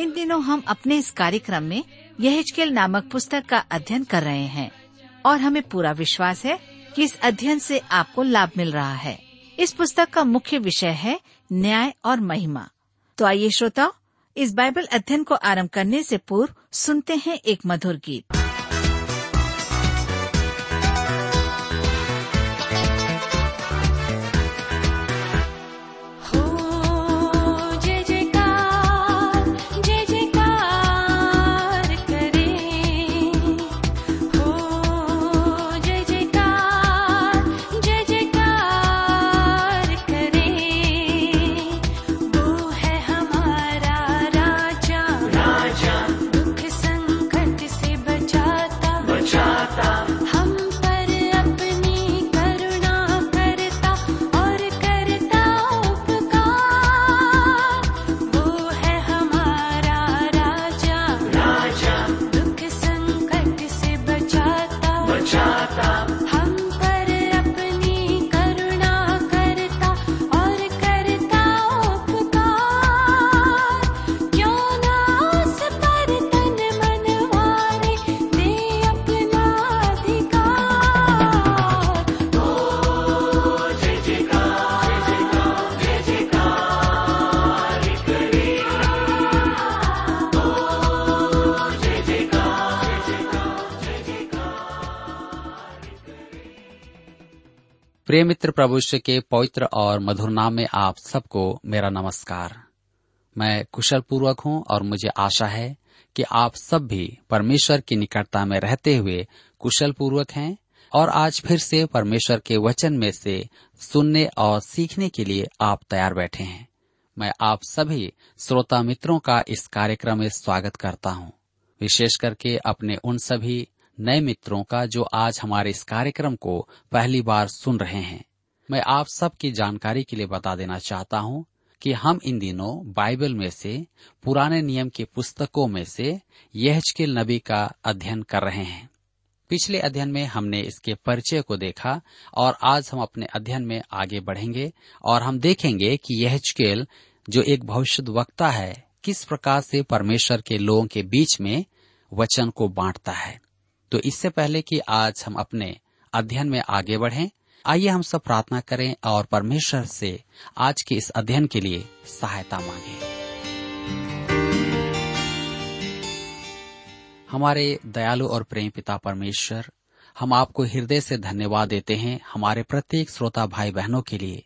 इन दिनों हम अपने इस कार्यक्रम में यहल नामक पुस्तक का अध्ययन कर रहे हैं और हमें पूरा विश्वास है कि इस अध्ययन से आपको लाभ मिल रहा है। इस पुस्तक का मुख्य विषय है न्याय और महिमा। तो आइए श्रोताओ, इस बाइबल अध्ययन को आरंभ करने से पूर्व सुनते हैं एक मधुर गीत। प्रिय मित्र प्रभुष्य के पवित्र और मधुर नाम में आप सबको मेरा नमस्कार। मैं कुशल पूर्वक हूँ और मुझे आशा है कि आप सब भी परमेश्वर की निकटता में रहते हुए कुशल पूर्वक हैं और आज फिर से परमेश्वर के वचन में से सुनने और सीखने के लिए आप तैयार बैठे हैं। मैं आप सभी श्रोता मित्रों का इस कार्यक्रम में स्वागत करता हूँ। विशेष करके अपने उन सभी नए मित्रों का जो आज हमारे इस कार्यक्रम को पहली बार सुन रहे हैं, मैं आप सबकी जानकारी के लिए बता देना चाहता हूँ कि हम इन दिनों बाइबल में से, पुराने नियम की पुस्तकों में से यहजकेल नबी का अध्ययन कर रहे हैं। पिछले अध्ययन में हमने इसके परिचय को देखा और आज हम अपने अध्ययन में आगे बढ़ेंगे और हम देखेंगे कि यहजकेल जो एक भविष्य वक्ता है, किस प्रकार से परमेश्वर के लोगों के बीच में वचन को बांटता है। तो इससे पहले कि आज हम अपने अध्ययन में आगे बढ़ें, आइए हम सब प्रार्थना करें और परमेश्वर से आज के इस अध्ययन के लिए सहायता मांगे। हमारे दयालु और प्रेम पिता परमेश्वर, हम आपको हृदय से धन्यवाद देते हैं हमारे प्रत्येक श्रोता भाई बहनों के लिए,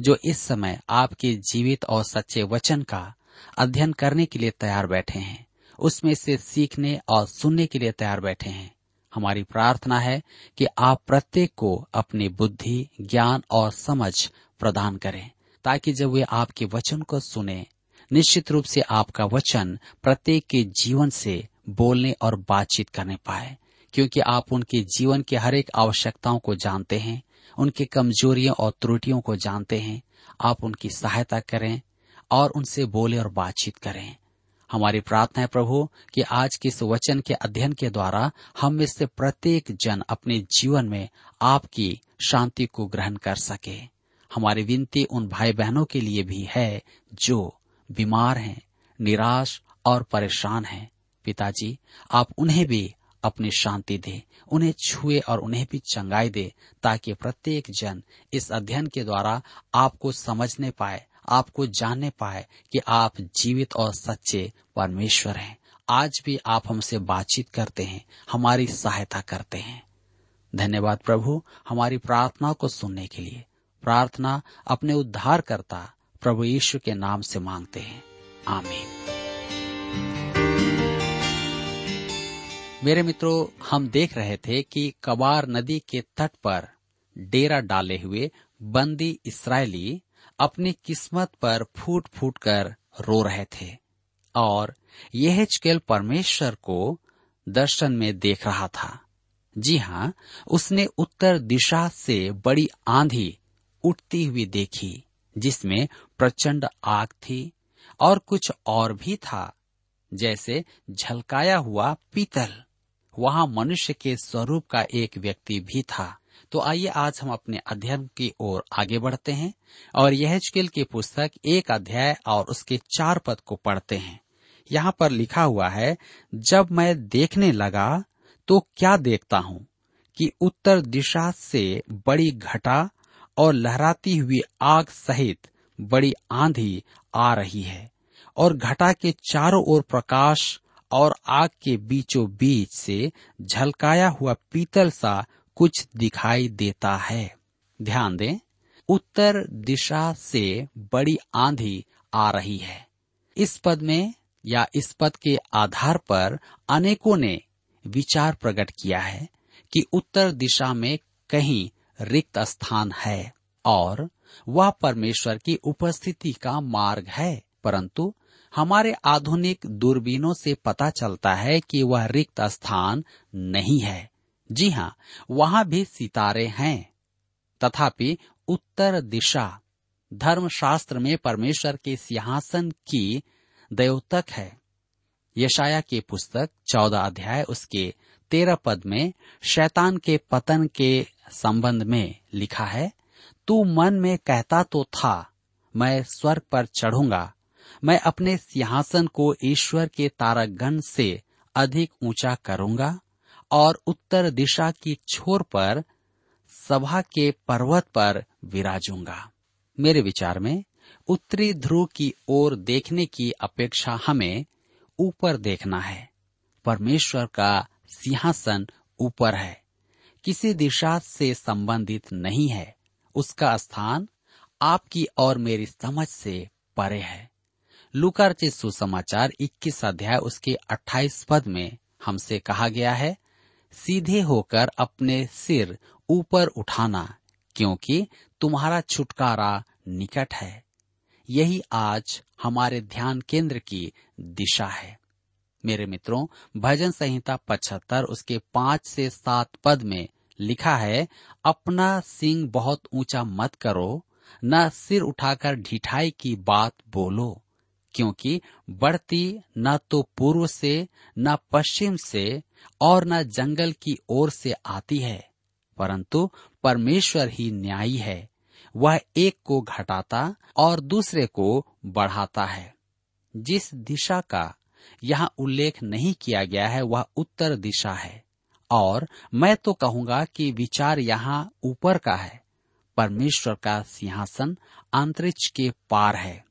जो इस समय आपके जीवित और सच्चे वचन का अध्ययन करने के लिए तैयार बैठे हैं, उसमें से सीखने और सुनने के लिए तैयार बैठे हैं। हमारी प्रार्थना है कि आप प्रत्येक को अपनी बुद्धि, ज्ञान और समझ प्रदान करें, ताकि जब वे आपके वचन को सुने, निश्चित रूप से आपका वचन प्रत्येक के जीवन से बोलने और बातचीत करने पाए, क्योंकि आप उनके जीवन की हर एक आवश्यकताओं को जानते हैं, उनकी कमजोरियों और त्रुटियों को जानते हैं, आप उनकी सहायता करें और उनसे बोले और बातचीत करें। हमारी प्रार्थना है प्रभु, कि आज के इस वचन के अध्ययन के द्वारा हम में से प्रत्येक जन अपने जीवन में आपकी शांति को ग्रहण कर सके। हमारी विनती उन भाई बहनों के लिए भी है, जो बीमार हैं, निराश और परेशान हैं। पिताजी, आप उन्हें भी अपनी शांति दे, उन्हें छुए और उन्हें भी चंगाई दे, ताकि प्रत्येक जन इस अध्ययन के द्वारा आपको समझने पाए आपको जानने पाए कि आप जीवित और सच्चे परमेश्वर हैं। आज भी आप हमसे बातचीत करते हैं, हमारी सहायता करते हैं। धन्यवाद प्रभु हमारी प्रार्थना को सुनने के लिए। प्रार्थना अपने उद्धार करता प्रभु यीशु के नाम से मांगते हैं। आमीन। मेरे मित्रों, हम देख रहे थे कि कबार नदी के तट पर डेरा डाले हुए बंदी इसराइली अपनी किस्मत पर फूट फूट कर रो रहे थे और यह परमेश्वर को दर्शन में देख रहा था। जी हाँ उसने उत्तर दिशा से बड़ी आंधी उठती हुई देखी, जिसमें प्रचंड आग थी और कुछ और भी था, जैसे झलकाया हुआ पीतल। वहाँ मनुष्य के स्वरूप का एक व्यक्ति भी था। तो आइए आज हम अपने अध्ययन की ओर आगे बढ़ते हैं और यह की पुस्तक एक अध्याय और उसके चार पद को पढ़ते हैं। यहाँ पर लिखा हुआ है, जब मैं देखने लगा तो क्या देखता हूँ कि उत्तर दिशा से बड़ी घटा और लहराती हुई आग सहित बड़ी आंधी आ रही है और घटा के चारों ओर प्रकाश और आग के बीचों बीच से झलकाया हुआ पीतल सा कुछ दिखाई देता है। ध्यान दें, उत्तर दिशा से बड़ी आंधी आ रही है। इस पद में या इस पद के आधार पर अनेकों ने विचार प्रकट किया है कि उत्तर दिशा में कहीं रिक्त स्थान है और वह परमेश्वर की उपस्थिति का मार्ग है। परंतु हमारे आधुनिक दूरबीनों से पता चलता है कि वह रिक्त स्थान नहीं है। जी हाँ वहाँ भी सितारे हैं। तथापि उत्तर दिशा, धर्मशास्त्र में परमेश्वर के सिंहासन की द्योतक है। यशाया की पुस्तक, चौदह अध्याय, उसके तेरह पद में, शैतान के पतन के संबंध में लिखा है, तू मन में कहता तो था, मैं स्वर्ग पर चढ़ूँगा। मैं अपने सिंहासन को ईश्वर के तारागण से अधिक ऊँचा करूँगा। और उत्तर दिशा की छोर पर, सभा के पर्वत पर विराजूँगा। मेरे विचार में, उत्तरी ध्रुव की ओर देखने की अपेक्षा हमें ऊपर देखना है। परमेश्वर का सिंहासन ऊपर है। किसी दिशा से संबंधित नहीं है। उसका स्थान आपकी और मेरी समझ से परे है। लुकार सुसमाचार 21 अध्याय उसके 28 पद में हमसे कहा गया है सीधे होकर अपने सिर ऊपर उठाना, क्योंकि तुम्हारा छुटकारा निकट है। यही आज हमारे ध्यान केंद्र की दिशा है। मेरे मित्रों, भजन संहिता पचहत्तर उसके पाँच से सात पद में लिखा है, अपना सिंह बहुत ऊँचा मत करो, न सिर उठाकर ढिठाई की बात बोलो। क्योंकि बढ़ती न तो पूर्व से, न पश्चिम से और न जंगल की ओर से आती है, परंतु परमेश्वर ही न्यायी है। वह एक को घटाता और दूसरे को बढ़ाता है। जिस दिशा का यहाँ उल्लेख नहीं किया गया है, वह उत्तर दिशा है। और मैं तो कहूँगा कि विचार यहाँ ऊपर का है। परमेश्वर का सिंहासन अंतरिक्ष के पार है।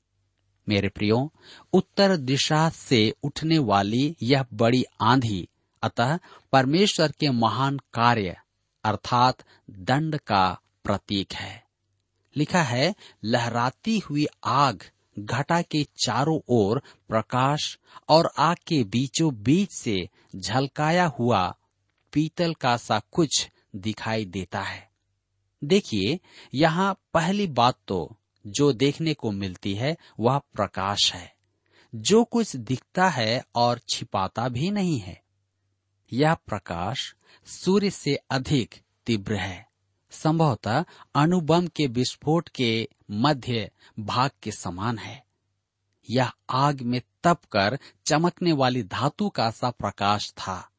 मेरे प्रियो, उत्तर दिशा से उठने वाली यह बड़ी आंधी, अतः परमेश्वर के महान कार्य, अर्थात दंड का प्रतीक है। लिखा है, लहराती हुई आग, घटा के चारों ओर प्रकाश और आग के बीचों बीच से झलकाया हुआ पीतल का सा कुछ दिखाई देता है। देखिए, यहाँ पहली बात तो जो देखने को मिलती है, वह प्रकाश है। जो कुछ दिखता है और छिपाता भी नहीं है। यह प्रकाश सूर्य से अधिक तीव्र है। संभवतः अणुबम के विस्फोट के मध्य भाग के समान है। यह आग में तप कर चमकने वाली धातु का सा प्रकाश था।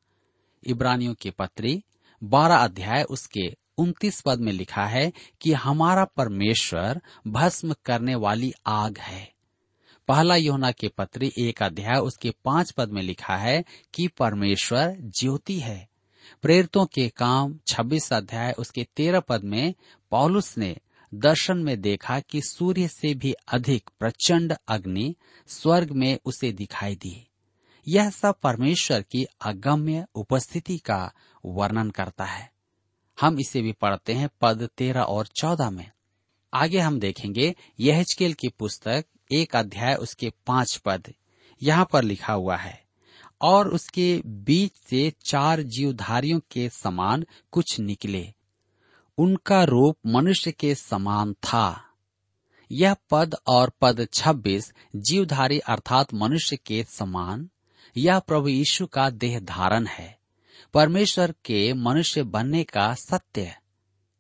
इब्रानियों की पत्री, बारह अध्याय उसके उन्तीस पद में लिखा है कि हमारा परमेश्वर भस्म करने वाली आग है। पहला योना के पत्री एक अध्याय उसके पाँच पद में लिखा है कि परमेश्वर ज्योति है। प्रेरितों के काम छब्बीस अध्याय उसके तेरह पद में पॉलुस ने दर्शन में देखा कि सूर्य से भी अधिक प्रचंड अग्नि स्वर्ग में उसे दिखाई दी। यह सब परमेश्वर की अगम्य उपस्थिति का वर्णन करता है। हम इसे भी पढ़ते हैं पद तेरह और चौदह में। आगे हम देखेंगे यह की पुस्तक, एक अध्याय उसके पाँच पद। यहाँ पर लिखा हुआ है, और उसके बीच से चार जीवधारियों के समान कुछ निकले। उनका रूप मनुष्य के समान था। यह पद और पद 26 जीवधारी अर्थात मनुष्य के समान, यह प्रभु यीशु का देह धारण है। परमेश्वर के मनुष्य बनने का सत्य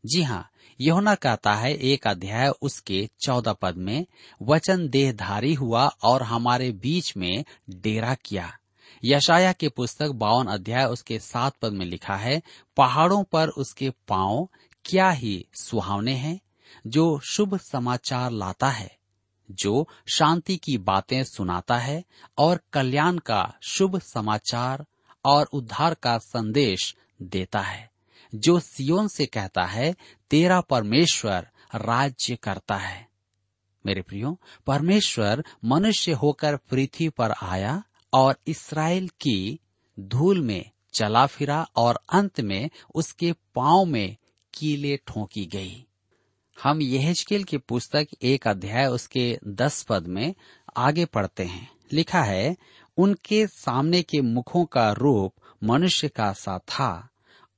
जी हाँ यहोना कहता है एक अध्याय उसके चौदह पद में, वचन देहधारी हुआ और हमारे बीच में डेरा किया। यशाया के पुस्तक बावन अध्याय उसके सात पद में लिखा है, पहाड़ों पर उसके पाँव क्या ही सुहावने हैं, जो शुभ समाचार लाता है, जो शांति की बातें सुनाता है और कल्याण का शुभ समाचार और उद्धार का संदेश देता है, जो सियोन से कहता है, तेरा परमेश्वर राज्य करता है। मेरे प्रियो, परमेश्वर मनुष्य होकर पृथ्वी पर आया और इसराइल की धूल में चला फिरा और अंत में उसके पाँव में कीले ठोंकी गई। हम यहेजकेल की पुस्तक एक अध्याय उसके दस पद में आगे पढ़ते हैं। लिखा है उनके सामने के मुखों का रूप मनुष्य का सा था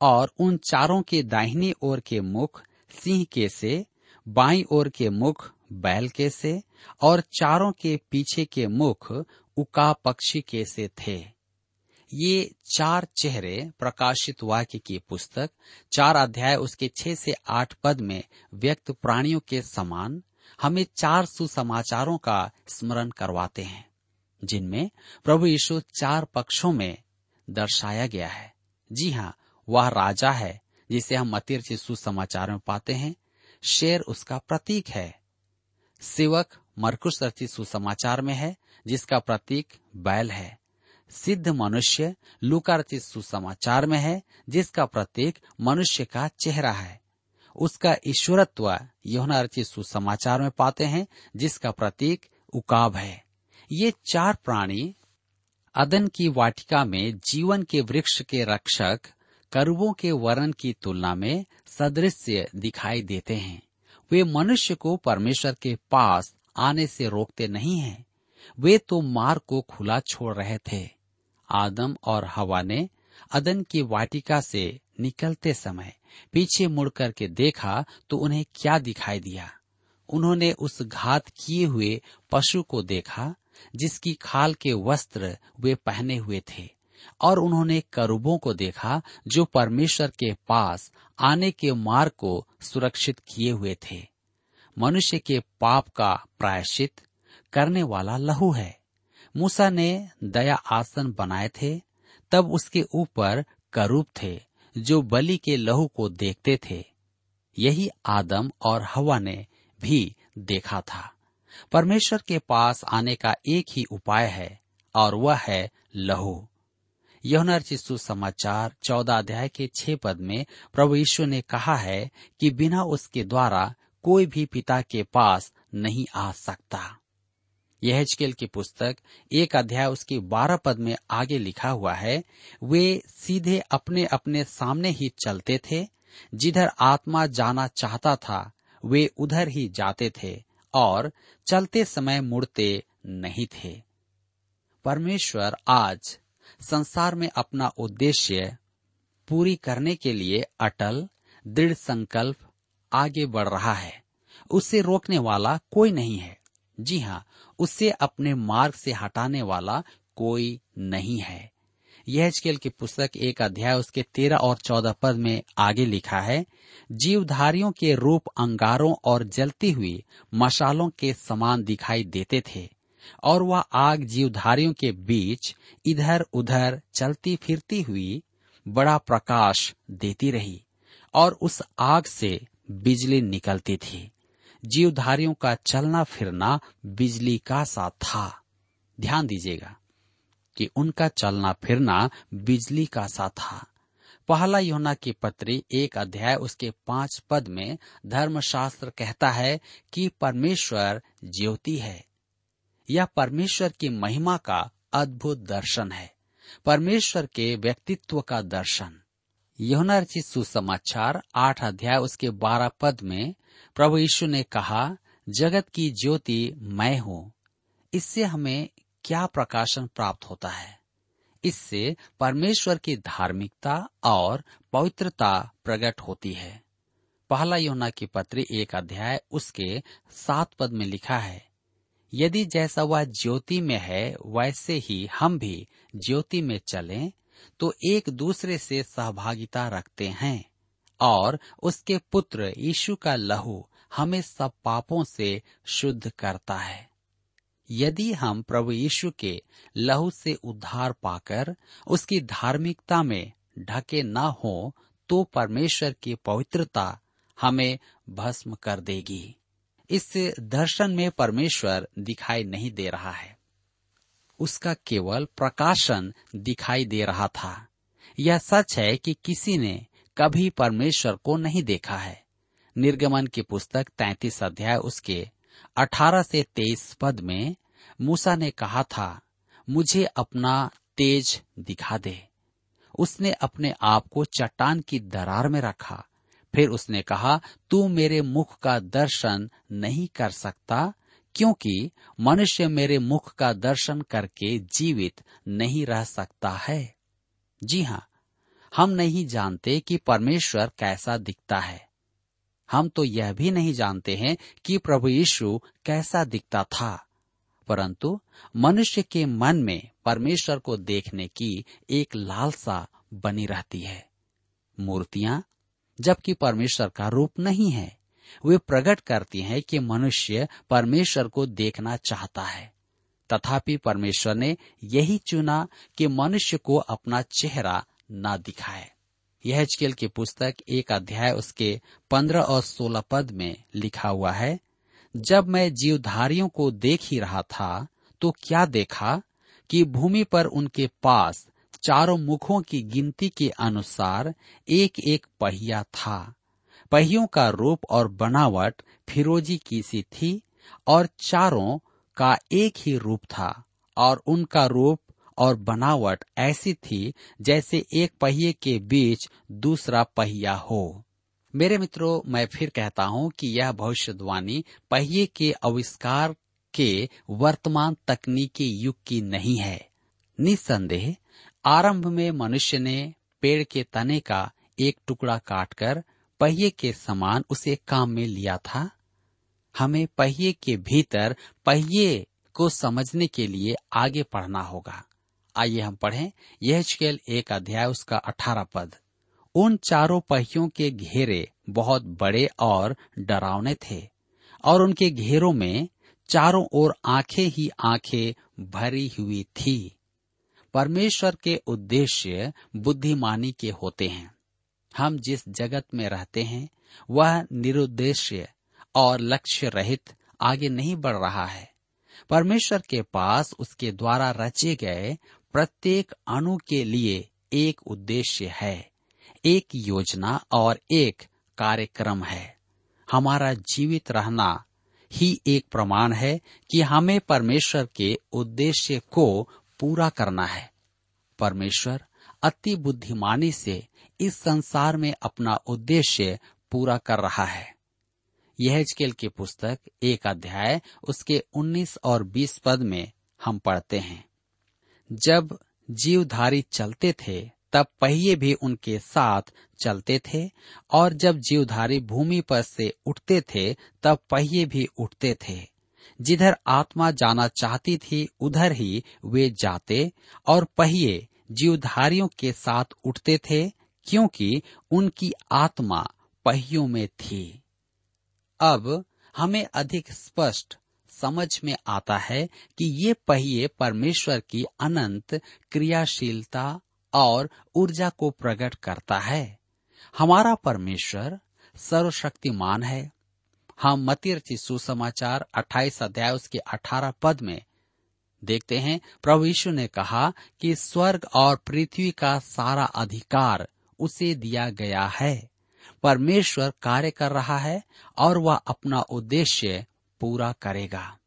और उन चारों के दाहिनी ओर के मुख सिंह के से, बाई ओर के मुख बैल के से और चारों के पीछे के मुख उका पक्षी के से थे। ये चार चेहरे प्रकाशित वाक्य की पुस्तक, चार अध्याय उसके छह से आठ पद में व्यक्त प्राणियों के समान हमें चार सुसमाचारों का स्मरण करवाते हैं। जिनमें प्रभु यीशु चार पक्षों में दर्शाया गया है। जी हाँ वह राजा है, जिसे हम मतिर सुसमाचार में पाते हैं। शेर उसका प्रतीक है। सेवक मरकुश रचित सुसमाचार में है, जिसका प्रतीक बैल है। सिद्ध मनुष्य लूका रचित सुसमाचार में है, जिसका प्रतीक मनुष्य का चेहरा है। उसका ईश्वरत्व यौना रचित सुसमाचार में पाते हैं, जिसका प्रतीक उकाब है। ये चार प्राणी अदन की वाटिका में जीवन के वृक्ष के रक्षक करुबों के वरण की तुलना में सदृश्य दिखाई देते हैं। वे मनुष्य को परमेश्वर के पास आने से रोकते नहीं हैं। वे तो मार्ग को खुला छोड़ रहे थे। आदम और हवा ने अदन की वाटिका से निकलते समय पीछे मुड़कर के देखा तो उन्हें क्या दिखाई दिया। उन्होंने उस घात किए हुए पशु को देखा जिसकी खाल के वस्त्र वे पहने हुए थे। और उन्होंने करूबों को देखा जो परमेश्वर के पास आने के मार्ग को सुरक्षित किए हुए थे। मनुष्य के पाप का प्रायश्चित करने वाला लहू है। मूसा ने दया आसन बनाए थे, तब उसके ऊपर करूब थे जो बलि के लहू को देखते थे। यही आदम और हवा ने भी देखा था। परमेश्वर के पास आने का एक ही उपाय है, और वह है लहू। यौनर चिस्सु समाचार, चौदह अध्याय के छह पद में प्रभु यीशु ने कहा है कि बिना उसके द्वारा कोई भी पिता के पास नहीं आ सकता। यह की पुस्तक, एक अध्याय उसके बारह पद में आगे लिखा हुआ है, वे सीधे अपने अपने सामने ही चलते थे, जिधर आत्मा जाना चाहता था, वे उधर ही जाते थे और चलते समय मुड़ते नहीं थे। परमेश्वर आज संसार में अपना उद्देश्य पूरी करने के लिए अटल, दृढ़ संकल्प आगे बढ़ रहा है। उसे रोकने वाला कोई नहीं है। जी हाँ उसे अपने मार्ग से हटाने वाला कोई नहीं है। यह की पुस्तक एक अध्याय, उसके तेरह और चौदह पद में आगे लिखा है, जीवधारियों के रूप अंगारों और जलती हुई मशालों के समान दिखाई देते थे, और वह आग जीवधारियों के बीच इधर उधर चलती फिरती हुई बड़ा प्रकाश देती रही, और उस आग से बिजली निकलती थी। जीवधारियों का चलना फिरना बिजली का सा था। ध्यान दीजिएगा। कि उनका चलना फिरना बिजली का सा था। पहला योना की पत्री एक अध्याय उसके पाँच पद में धर्मशास्त्र कहता है कि परमेश्वर ज्योति है। यह परमेश्वर की महिमा का अद्भुत दर्शन है। परमेश्वर के व्यक्तित्व का दर्शन। योना यहुना सुसमाचार आठ अध्याय उसके बारह पद में प्रभु यीशु ने कहा, जगत की ज्योति मैं हूँ। इससे हमें क्या प्रकाशन प्राप्त होता है? इससे परमेश्वर की धार्मिकता और पवित्रता प्रकट होती है। पहला योना की पत्री एक अध्याय उसके सात पद में लिखा है, यदि जैसा वह ज्योति में है, वैसे ही हम भी ज्योति में चलें तो एक दूसरे से सहभागिता रखते हैं और उसके पुत्र यीशु का लहू हमें सब पापों से शुद्ध करता है। यदि हम प्रभु यीशु के लहू से उद्धार पाकर उसकी धार्मिकता में ढके न हो तो परमेश्वर की पवित्रता हमें भस्म कर देगी। इस दर्शन में परमेश्वर दिखाई नहीं दे रहा है। उसका केवल प्रकाशन दिखाई दे रहा था। यह सच है कि किसी ने कभी परमेश्वर को नहीं देखा है। निर्गमन की पुस्तक तैतीस अध्याय उसके 18 से 23 पद में मूसा ने कहा था, मुझे अपना तेज दिखा दे। उसने अपने आप को चट्टान की दरार में रखा। फिर उसने कहा, तू मेरे मुख का दर्शन नहीं कर सकता, क्योंकि मनुष्य मेरे मुख का दर्शन करके जीवित नहीं रह सकता है। जी हाँ हम नहीं जानते कि परमेश्वर कैसा दिखता है। हम तो यह भी नहीं जानते हैं कि प्रभु यीशु कैसा दिखता था। परंतु मनुष्य के मन में परमेश्वर को देखने की एक लालसा बनी रहती है। मूर्तियाँ, जबकि परमेश्वर का रूप नहीं है, वे प्रकट करती हैं कि मनुष्य परमेश्वर को देखना चाहता है। तथापि परमेश्वर ने यही चुना कि मनुष्य को अपना चेहरा न दिखाए। यह हजकेल की पुस्तक एक अध्याय उसके पंद्रह और सोलह पद में लिखा हुआ है, जब मैं जीवधारियों को देख ही रहा था तो क्या देखा कि भूमि पर उनके पास चारों मुखों की गिनती के अनुसार एक एक पहिया था। पहियों का रूप और बनावट फिरोजी की सी थी और चारों का एक ही रूप था और उनका रूप और बनावट ऐसी थी जैसे एक पहिए के बीच दूसरा पहिया हो। मेरे मित्रों, मैं फिर कहता हूँ कि यह भविष्यवाणी पहिए के आविष्कार के वर्तमान तकनीकी युग की नहीं है। निसंदेह आरंभ में मनुष्य ने पेड़ के तने का एक टुकड़ा काटकर पहिए के समान उसे काम में लिया था। हमें पहिए के भीतर पहिए को समझने के लिए आगे पढ़ना होगा। आइए हम पढ़ें। यह एक अध्याय, उसका अठारह पद। उन चारों पहियों के घेरे बहुत बड़े और डरावने थे, और उनके घेरों में चारों ओर आँखें ही आँखें भरी हुई थी। परमेश्वर के उद्देश्य बुद्धिमानी के होते हैं। हम जिस जगत में रहते हैं, वह निरुद्देश्य और लक्ष्य रहित आगे नहीं बढ़ रहा है। परमेश्वर के पास उसके द्वारा रचे गए प्रत्येक अणु के लिए एक उद्देश्य है, एक योजना और एक कार्यक्रम है। हमारा जीवित रहना ही एक प्रमाण है कि हमें परमेश्वर के उद्देश्य को पूरा करना है। परमेश्वर अति बुद्धिमानी से इस संसार में अपना उद्देश्य पूरा कर रहा है। यह की पुस्तक, एक अध्याय, उसके 19 और 20 पद में हम पढ़ते हैं। जब जीवधारी चलते थे, तब पहिए भी उनके साथ चलते थे, और जब जीवधारी भूमि पर से उठते थे, तब पहिए भी उठते थे। जिधर आत्मा जाना चाहती थी, उधर ही वे जाते, और पहिए जीवधारियों के साथ उठते थे, क्योंकि उनकी आत्मा पहियों में थी। अब हमें अधिक स्पष्ट समझ में आता है कि ये पहिए परमेश्वर की अनंत क्रियाशीलता और ऊर्जा को प्रकट करता है। हमारा परमेश्वर सर्वशक्तिमान है। हम मतिरची सुसमाचार 28 अध्याय उसके 18 पद में देखते हैं। प्रभु यीशु ने कहा कि स्वर्ग और पृथ्वी का सारा अधिकार उसे दिया गया है। परमेश्वर कार्य कर रहा है और वह अपना उद्देश्य पूरा करेगा।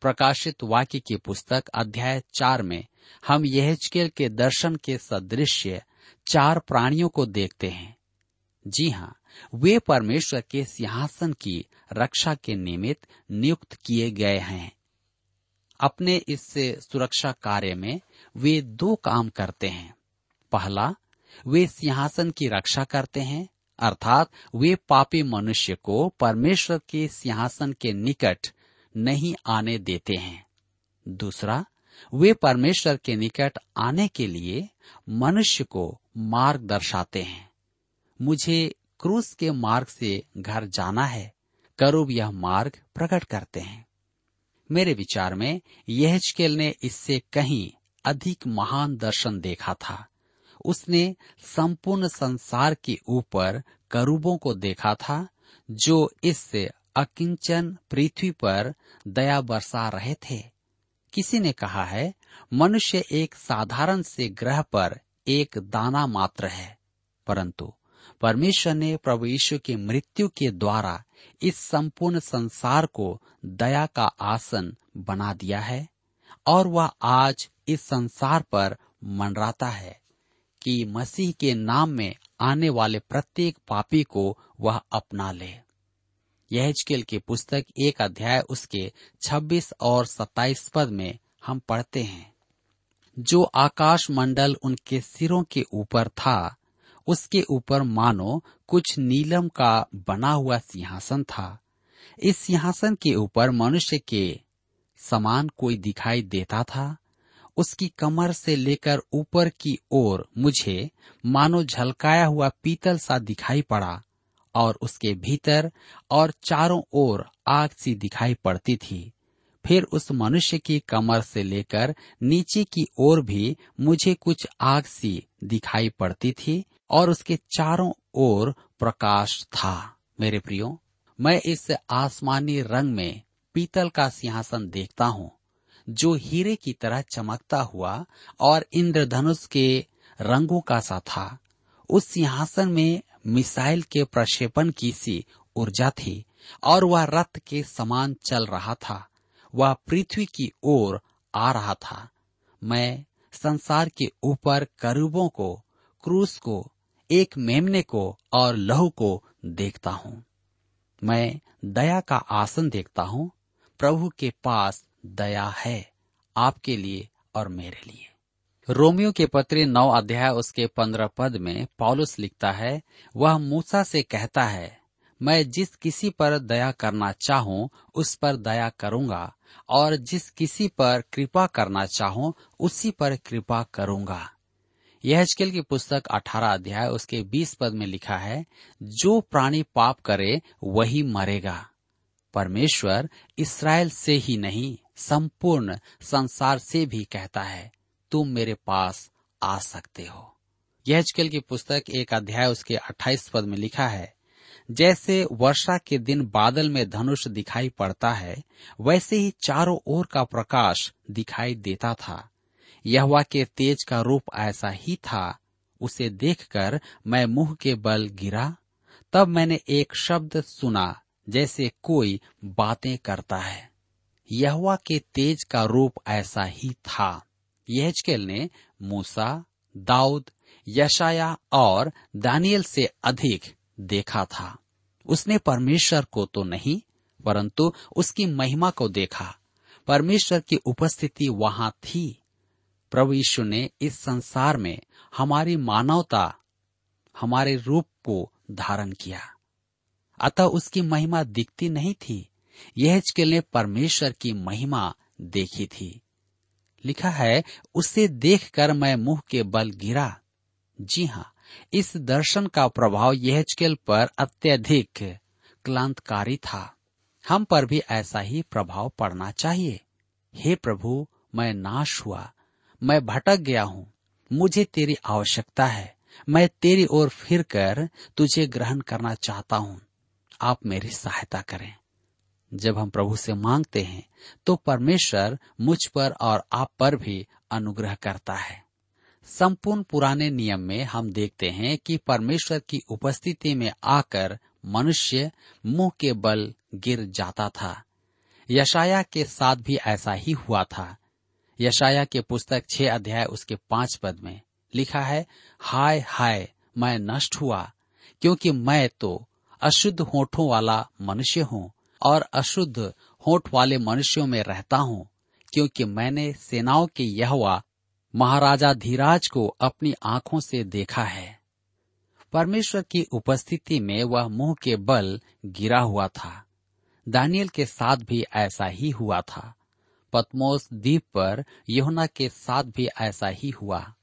प्रकाशित वाक्य की पुस्तक अध्याय चार में हम यहजकेल के दर्शन के सदृश्य चार प्राणियों को देखते हैं। जी हाँ वे परमेश्वर के सिंहासन की रक्षा के निमित्त नियुक्त किए गए हैं। अपने इस सुरक्षा कार्य में वे दो काम करते हैं। पहला, वे सिंहासन की रक्षा करते हैं। अर्थात वे पापी मनुष्य को परमेश्वर के सिंहासन के निकट नहीं आने देते हैं। दूसरा, वे परमेश्वर के निकट आने के लिए मनुष्य को मार्ग दर्शाते हैं। मुझे क्रूस के मार्ग से घर जाना है, करूब यह मार्ग प्रकट करते हैं। मेरे विचार में यहजकेल ने इससे कहीं अधिक महान दर्शन देखा था। उसने संपूर्ण संसार के ऊपर करूबों को देखा था, जो इस अकिंचन पृथ्वी पर दया बरसा रहे थे। किसी ने कहा है, मनुष्य एक साधारण से ग्रह पर एक दाना मात्र है, परंतु परमेश्वर ने प्रभु यीशु की मृत्यु के द्वारा इस संपूर्ण संसार को दया का आसन बना दिया है, और वह आज इस संसार पर मंडराता है। कि मसीह के नाम में आने वाले प्रत्येक पापी को वह अपना ले। यह की पुस्तक एक अध्याय उसके 26 और 27 पद में हम पढ़ते हैं। जो आकाश मंडल उनके सिरों के ऊपर था, उसके ऊपर मानो कुछ नीलम का बना हुआ सिंहासन था। इस सिंहासन के ऊपर मनुष्य के समान कोई दिखाई देता था? उसकी कमर से लेकर ऊपर की ओर मुझे मानो झलकाया हुआ पीतल सा दिखाई पड़ा और उसके भीतर और चारों ओर आग सी दिखाई पड़ती थी। फिर उस मनुष्य की कमर से लेकर नीचे की ओर भी मुझे कुछ आग सी दिखाई पड़ती थी और उसके चारों ओर प्रकाश था। मेरे प्रियो, मैं इस आसमानी रंग में पीतल का सिंहासन देखता हूँ। जो हीरे की तरह चमकता हुआ और इंद्रधनुष के रंगों का सा था, उस सिंहासन में मिसाइल के प्रक्षेपण की सी ऊर्जा थी और वह रथ के समान चल रहा था। वह पृथ्वी की ओर आ रहा था। मैं संसार के ऊपर करूबों को, क्रूस को, एक मेमने को और लहू को देखता हूँ। मैं दया का आसन देखता हूँ। प्रभु के पास दया है आपके लिए और मेरे लिए। रोमियो के पत्र नौ अध्याय उसके पंद्रह पद में पॉलुस लिखता है, वह मूसा से कहता है, मैं जिस किसी पर दया करना चाहूँ, उस पर दया करूँगा, और जिस किसी पर कृपा करना चाहूँ, उसी पर कृपा करूँगा। यह की पुस्तक 18 अध्याय उसके 20 पद में लिखा है, जो प्राणी पाप करे, वही मरेगा। परमेश्वर इसराइल से ही नहीं, संपूर्ण संसार से भी कहता है, तुम मेरे पास आ सकते हो। यहजकेल की पुस्तक एक अध्याय उसके 28 पद में लिखा है, जैसे वर्षा के दिन बादल में धनुष दिखाई पड़ता है, वैसे ही चारों ओर का प्रकाश दिखाई देता था। यहवा के तेज का रूप ऐसा ही था, उसे देखकर मैं मुँह के बल गिरा, तब मैंने एक शब्द सुना जैसे कोई बातें करता है। यहवा के तेज का रूप ऐसा ही था। यहजकेल ने मूसा, दाऊद यशाया और दानियल से अधिक देखा था। उसने परमेश्वर को तो नहीं, परंतु उसकी महिमा को देखा। परमेश्वर की उपस्थिति वहाँ थी। प्रभु यीशु ने इस संसार में हमारी मानवता, हमारे रूप को धारण किया। अतः उसकी महिमा दिखती नहीं थी। यह ने परमेश्वर की महिमा देखी थी। लिखा है, उसे देखकर मैं मुँह के बल गिरा। जी हाँ इस दर्शन का प्रभाव यहजकेल पर अत्यधिक क्लांतकारी था। हम पर भी ऐसा ही प्रभाव पड़ना चाहिए। हे प्रभु, मैं नाश हुआ। मैं भटक गया हूँ। मुझे तेरी आवश्यकता है। मैं तेरी ओर फिर कर तुझे ग्रहण करना चाहता हूँ। आप मेरी सहायता करें। जब हम प्रभु से मांगते हैं तो परमेश्वर मुझ पर और आप पर भी अनुग्रह करता है। संपूर्ण पुराने नियम में हम देखते हैं कि परमेश्वर की उपस्थिति में आकर मनुष्य मुँह के बल गिर जाता था। यशाया के साथ भी ऐसा ही हुआ था। यशाया के पुस्तक छह अध्याय उसके पाँच पद में लिखा है, हाय हाय, मैं नष्ट हुआ, क्योंकि मैं तो अशुद्ध होठों वाला मनुष्य हूँ और अशुद्ध होठ वाले मनुष्यों में रहता हूँ, क्योंकि मैंने सेनाओं के यहवा, महाराजा धीराज को अपनी आँखों से देखा है। परमेश्वर की उपस्थिति में वह मुँह के बल गिरा हुआ था। दानियल के साथ भी ऐसा ही हुआ था। पतमोस द्वीप पर यहुना के साथ भी ऐसा ही हुआ।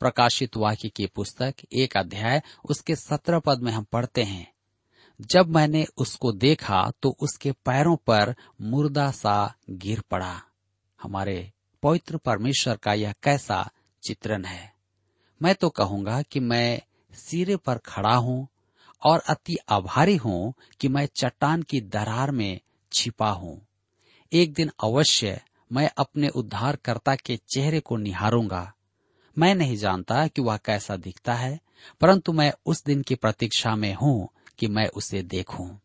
प्रकाशित वाक्य की पुस्तक, एक अध्याय, उसके सत्रह पद में हम पढ़ते हैं। जब मैंने उसको देखा तो उसके पैरों पर मुर्दा सा गिर पड़ा। हमारे पवित्र परमेश्वर का यह कैसा चित्रण है। मैं तो कहूँगा कि मैं सिरे पर खड़ा हूँ और अति आभारी हूँ कि मैं चट्टान की दरार में छिपा हूँ। एक दिन अवश्य मैं अपने उद्धारकर्ता के चेहरे को निहारूँगा। मैं नहीं जानता कि वह कैसा दिखता है, परंतु मैं उस दिन की प्रतीक्षा में हूँ कि मैं उसे देखूँ,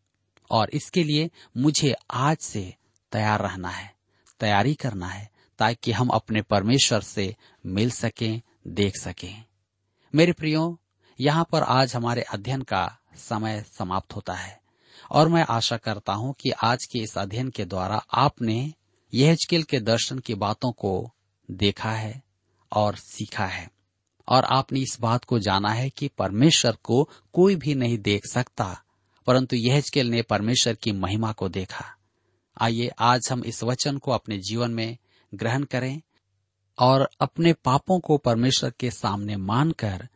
और इसके लिए मुझे आज से तैयार रहना है, तैयारी करना है, ताकि हम अपने परमेश्वर से मिल सकें, देख सकें। मेरे प्रियो, यहाँ पर आज हमारे अध्ययन का समय समाप्त होता है, और मैं आशा करता हूँ कि आज के इस अध्ययन के द्वारा आपने यहजकेल के दर्शन की बातों को देखा है और सीखा है। और आपने इस बात को जाना है कि परमेश्वर को कोई भी नहीं देख सकता, परंतु यहजकेल ने परमेश्वर की महिमा को देखा। आइए, आज हम इस वचन को अपने जीवन में ग्रहण करें और अपने पापों को परमेश्वर के सामने मानकर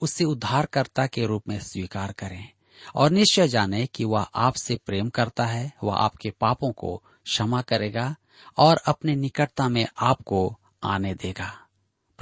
उससे उद्धारकर्ता के रूप में स्वीकार करें और निश्चय जाने कि वह आपसे प्रेम करता है, वह आपके पापों को क्षमा करेगा और अपने निकटता में आपको आने देगा।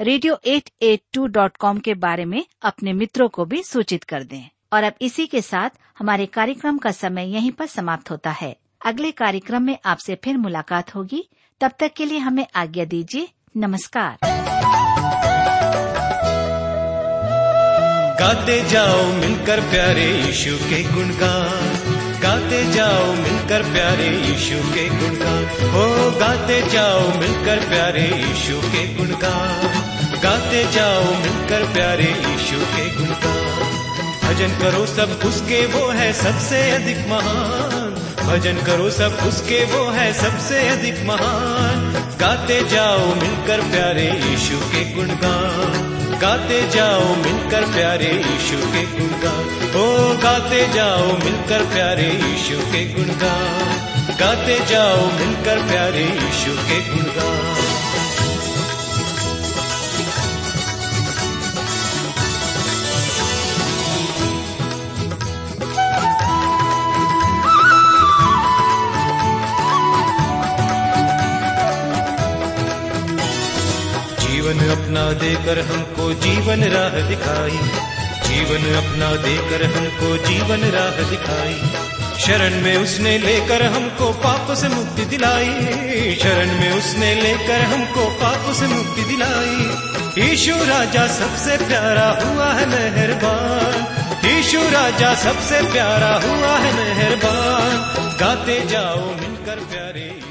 radio at at two dot com के बारे में अपने मित्रों को भी सूचित कर दें। और अब इसी के साथ हमारे कार्यक्रम का समय यहीं पर समाप्त होता है। अगले कार्यक्रम में आपसे फिर मुलाकात होगी। तब तक के लिए हमें आज्ञा दीजिए। नमस्कार। गाते जाओ मिलकर प्यारे यीशु के गुणगान गाते जाओ मिलकर प्यारे यीशु के गुणगान हो गाते जाओ मिलकर प्यारे यीशु के गुणगान गाते जाओ, मिलकर प्यारे यीशु के गुणगान भजन करो सब, उसके वो है सबसे अधिक महान। भजन करो सब, उसके वो है सबसे अधिक महान। गाते जाओ, मिलकर प्यारे यीशु के गुणगान गाते जाओ, मिलकर प्यारे यीशु के गुणगान ओ, गाते जाओ, मिलकर प्यारे यीशु के गुणगान गाते जाओ, मिलकर प्यारे यीशु के गुणगान अपना देकर हमको जीवन राह दिखाई। जीवन अपना देकर हमको जीवन राह दिखाई। शरण में उसने लेकर हमको पाप से मुक्ति दिलाई। शरण में उसने लेकर हमको पाप से मुक्ति दिलाई। ईशु राजा सबसे प्यारा हुआ है मेहरबान। ईशु राजा सबसे प्यारा हुआ है मेहरबान। गाते जाओ, मिलकर प्यारे।